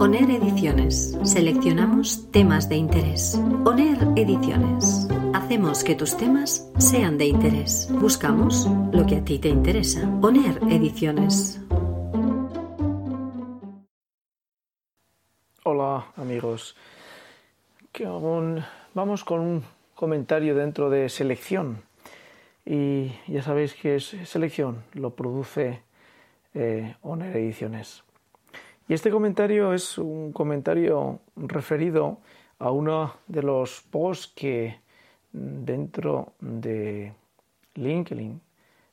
ONER Ediciones. Seleccionamos temas de interés. ONER Ediciones. Hacemos que tus temas sean de interés. Buscamos lo que a ti te interesa. ONER Ediciones. Hola amigos. vamos con un comentario dentro de selección. Y ya sabéis que es selección, lo produce eh, ONER Ediciones. Y este comentario es un comentario referido a uno de los posts que dentro de LinkedIn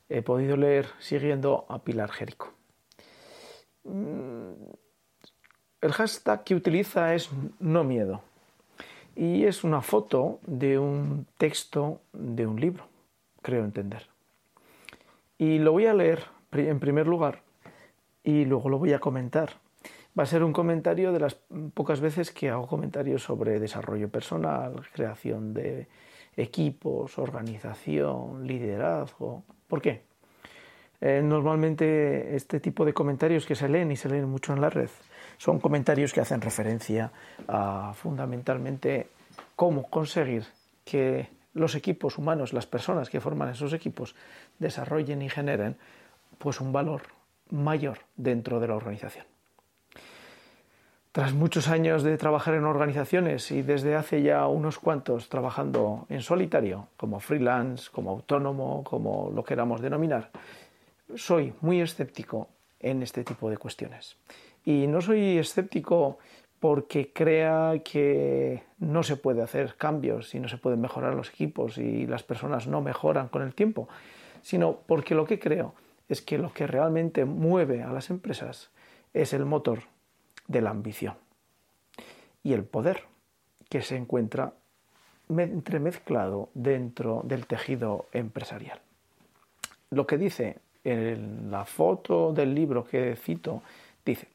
he podido leer siguiendo a Pilar Jerico. Mm, el hashtag que utiliza es no miedo y es una foto de un texto de un libro, creo entender. Y lo voy a leer en primer lugar y luego lo voy a comentar va a ser un comentario de las pocas veces que hago comentarios sobre desarrollo personal, creación de equipos, organización, liderazgo. ¿Por qué? Eh, normalmente este tipo de comentarios que se leen y se leen mucho en la red son comentarios que hacen referencia a fundamentalmente cómo conseguir que los equipos humanos, las personas que forman esos equipos, desarrollen y generen pues un valor mayor dentro de la organización. Tras muchos años de trabajar en organizaciones y desde hace ya unos cuantos trabajando en solitario, como freelance, como autónomo, como lo queramos denominar, soy muy escéptico en este tipo de cuestiones. Y no soy escéptico porque crea que no se puede hacer cambios y no se pueden mejorar los equipos y las personas no mejoran con el tiempo, sino porque lo que creo es que lo que realmente mueve a las empresas es el motor de la ambición y el poder que se encuentra entremezclado dentro del tejido empresarial. Lo que dice en la foto del libro que cito, dice,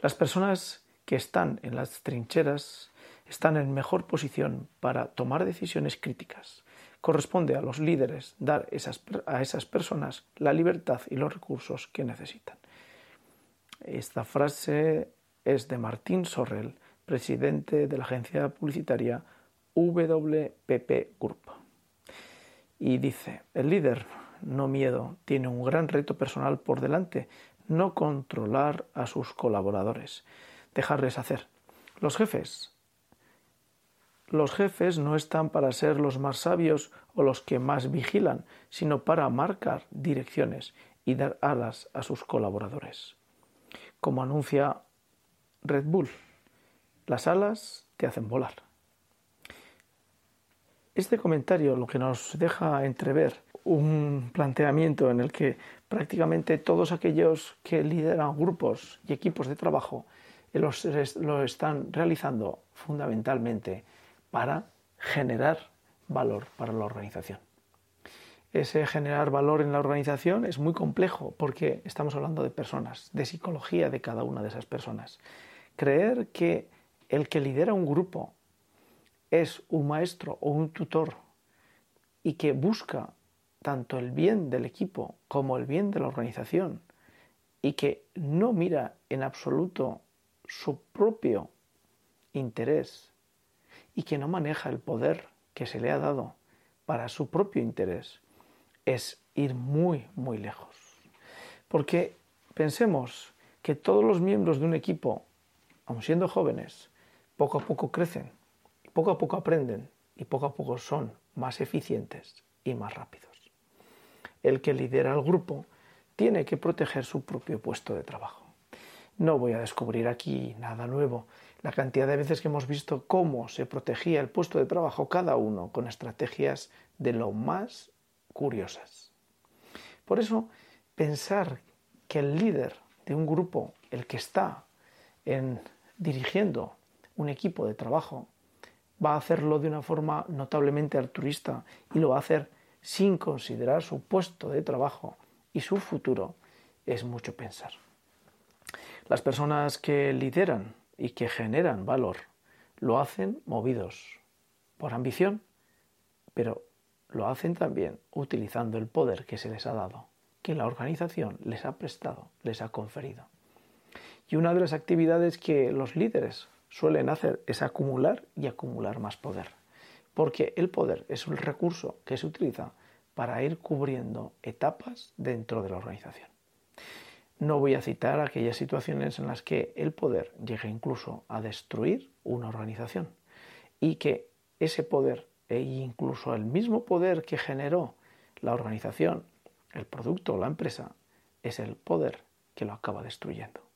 las personas que están en las trincheras están en mejor posición para tomar decisiones críticas. Corresponde a los líderes dar a esas personas la libertad y los recursos que necesitan. Esta frase es de Martín Sorrell, presidente de la agencia publicitaria WPP Group. Y dice, el líder, no miedo, tiene un gran reto personal por delante, no controlar a sus colaboradores, dejarles hacer. Los jefes. Los jefes no están para ser los más sabios o los que más vigilan, sino para marcar direcciones y dar alas a sus colaboradores. Como anuncia Red Bull. Las alas te hacen volar. Este comentario lo que nos deja entrever un planteamiento en el que prácticamente todos aquellos que lideran grupos y equipos de trabajo lo están realizando fundamentalmente para generar valor para la organización. Ese generar valor en la organización es muy complejo porque estamos hablando de personas, de psicología de cada una de esas personas creer que el que lidera un grupo es un maestro o un tutor y que busca tanto el bien del equipo como el bien de la organización y que no mira en absoluto su propio interés y que no maneja el poder que se le ha dado para su propio interés, es ir muy, muy lejos. Porque pensemos que todos los miembros de un equipo aun siendo jóvenes, poco a poco crecen, poco a poco aprenden y poco a poco son más eficientes y más rápidos. El que lidera el grupo tiene que proteger su propio puesto de trabajo. No voy a descubrir aquí nada nuevo. La cantidad de veces que hemos visto cómo se protegía el puesto de trabajo cada uno con estrategias de lo más curiosas. Por eso, pensar que el líder de un grupo, el que está en dirigiendo un equipo de trabajo, va a hacerlo de una forma notablemente altruista y lo va a hacer sin considerar su puesto de trabajo y su futuro, es mucho pensar. Las personas que lideran y que generan valor lo hacen movidos por ambición, pero lo hacen también utilizando el poder que se les ha dado, que la organización les ha prestado, les ha conferido. Y una de las actividades que los líderes suelen hacer es acumular y acumular más poder. Porque el poder es un recurso que se utiliza para ir cubriendo etapas dentro de la organización. No voy a citar aquellas situaciones en las que el poder llega incluso a destruir una organización y que ese poder e incluso el mismo poder que generó la organización, el producto o la empresa, es el poder que lo acaba destruyendo.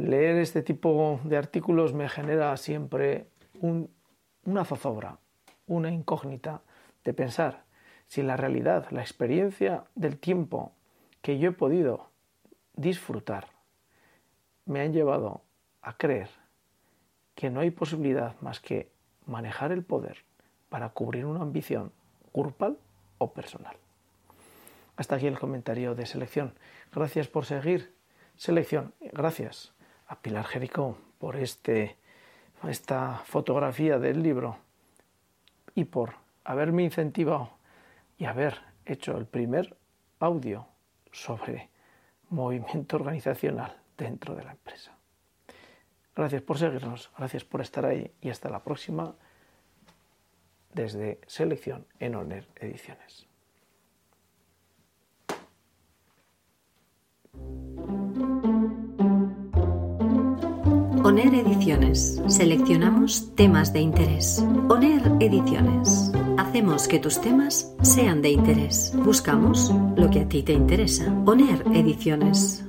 Leer este tipo de artículos me genera siempre una zozobra, una incógnita de pensar si la realidad, la experiencia del tiempo que yo he podido disfrutar me han llevado a creer que no hay posibilidad más que manejar el poder para cubrir una ambición grupal o personal. Hasta aquí el comentario de selección. Gracias por seguir. Selección. Gracias a Pilar Jericó por este, esta fotografía del libro y por haberme incentivado y haber hecho el primer audio sobre movimiento organizacional dentro de la empresa. Gracias por seguirnos, gracias por estar ahí y hasta la próxima desde Selección en Honor Ediciones. ONER Ediciones. Seleccionamos temas de interés. ONER Ediciones. Hacemos que tus temas sean de interés. Buscamos lo que a ti te interesa. ONER Ediciones.